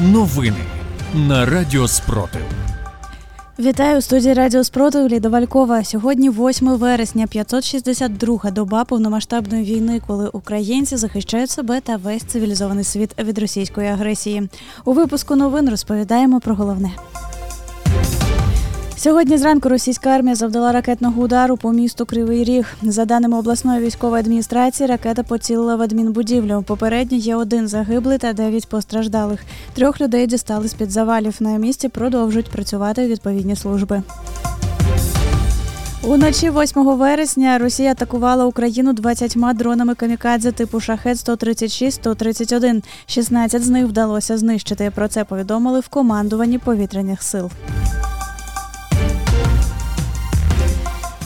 Новини на Радіо Спротив. Вітаю у студії Радіо Спротив Ліда Валькова. Сьогодні 8 вересня, 562 доба повномасштабної війни, коли українці захищають себе та весь цивілізований світ від російської агресії. У випуску новин розповідаємо про головне. Сьогодні зранку російська армія завдала ракетного удару по місту Кривий Ріг. За даними обласної військової адміністрації, ракета поцілила в адмінбудівлю. Попередньо є один загиблий та дев'ять постраждалих. Трьох людей дістали з під завалів. На місці продовжують працювати відповідні служби. Уночі 8 вересня Росія атакувала Україну 20 дронами камікадзе типу шахет 136 131 16 з них вдалося знищити. Про це повідомили в командуванні повітряних сил.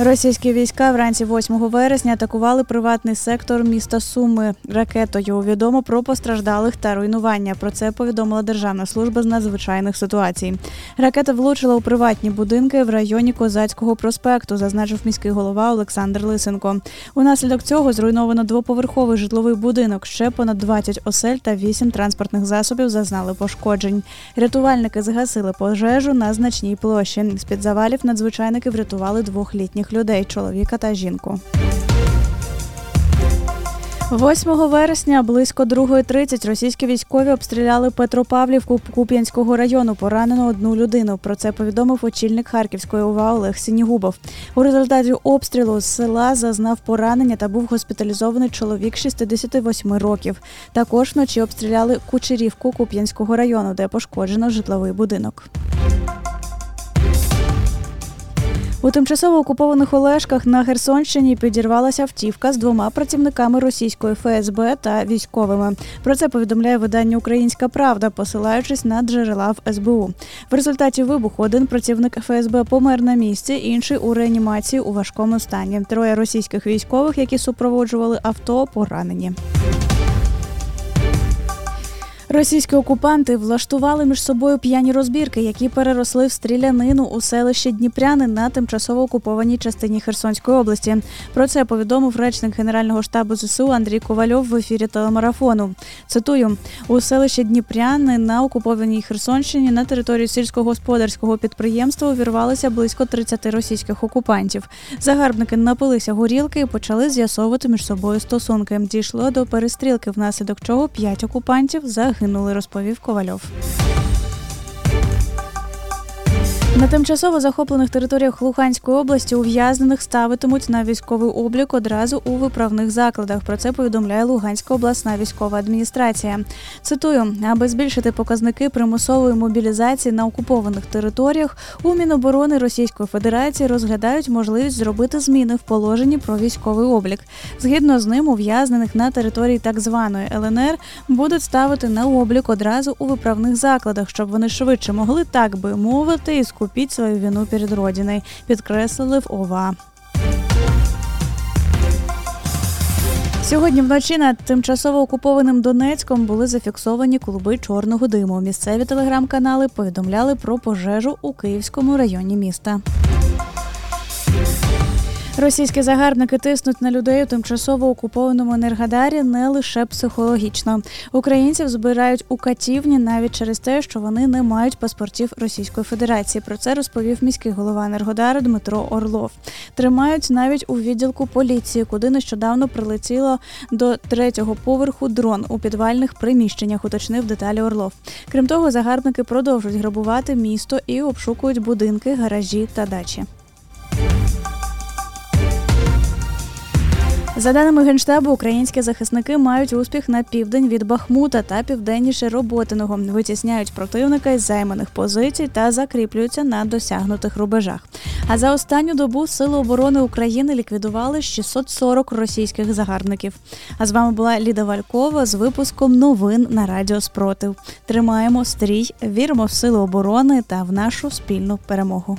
Російські війська вранці 8 вересня атакували приватний сектор міста Суми ракетою. Відомо про постраждалих та руйнування. Про це повідомила Державна служба з надзвичайних ситуацій. Ракета влучила у приватні будинки в районі Козацького проспекту, зазначив міський голова Олександр Лисенко. Унаслідок цього зруйновано двоповерховий житловий будинок. Ще понад 20 осель та 8 транспортних засобів зазнали пошкоджень. Рятувальники згасили пожежу на значній площі. З під завалів надзвичайники врятували людей чоловіка та жінку. 8 вересня близько 2.30 російські військові обстріляли Петропавлівку Куп'янського району. Поранено одну людину. Про це повідомив очільник Харківської ОВА Олег Сінігубов. У результаті обстрілу з села зазнав поранення та був госпіталізований чоловік 68 років. Також вночі обстріляли Кучерівку Куп'янського району, де пошкоджено житловий будинок. У тимчасово окупованих Олешках на Херсонщині підірвалася автівка з двома працівниками російської ФСБ та військовими. Про це повідомляє видання Українська Правда, посилаючись на джерела в СБУ. В результаті вибуху один працівник ФСБ помер на місці, інший у реанімації у важкому стані. Троє російських військових, які супроводжували авто, поранені. Російські окупанти влаштували між собою п'яні розбірки, які переросли в стрілянину у селищі Дніпряни на тимчасово окупованій частині Херсонської області. Про це повідомив речник Генерального штабу ЗСУ Андрій Ковальов в ефірі телемарафону. Цитую у селищі Дніпряни на окупованій Херсонщині на територію сільськогосподарського підприємства увірвалися близько 30 російських окупантів. Загарбники напилися горілки і почали з'ясовувати між собою стосунки. Дійшло до перестрілки, внаслідок чого п'ять окупантів загинули загинули, розповів Ковальов. На тимчасово захоплених територіях Луганської області ув'язнених ставитимуть на військовий облік одразу у виправних закладах. Про це повідомляє Луганська обласна військова адміністрація. Цитую, аби збільшити показники примусової мобілізації на окупованих територіях, у Міноборони Російської Федерації розглядають можливість зробити зміни в положенні про військовий облік. Згідно з ним, ув'язнених на території так званої ЛНР будуть ставити на облік одразу у виправних закладах, щоб вони швидше могли так би мовити і искупить свою вину перед родиною, підкреслили в ОВА. Сьогодні вночі над тимчасово окупованим Донецьком були зафіксовані клуби чорного диму. Місцеві телеграм-канали повідомляли про пожежу у Київському районі міста. Російські загарбники тиснуть на людей у тимчасово окупованому Енергодарі не лише психологічно. Українців збирають у катівні навіть через те, що вони не мають паспортів Російської Федерації. Про це розповів міський голова Енергодару Дмитро Орлов. Тримають навіть у відділку поліції, куди нещодавно прилетіло до третього поверху дрон у підвальних приміщеннях. Уточнив деталі Орлов. Крім того, загарбники продовжують грабувати місто і обшукують будинки, гаражі та дачі. За даними генштабу, українські захисники мають успіх на південь від Бахмута та південніше Роботиного. Витісняють противника із займаних позицій та закріплюються на досягнутих рубежах. А за останню добу Сили оборони України ліквідували 640 російських загарбників. А з вами була Ліда Валькова з випуском новин на Радіо Спротив. Тримаємо стрій, віримо в сили оборони та в нашу спільну перемогу.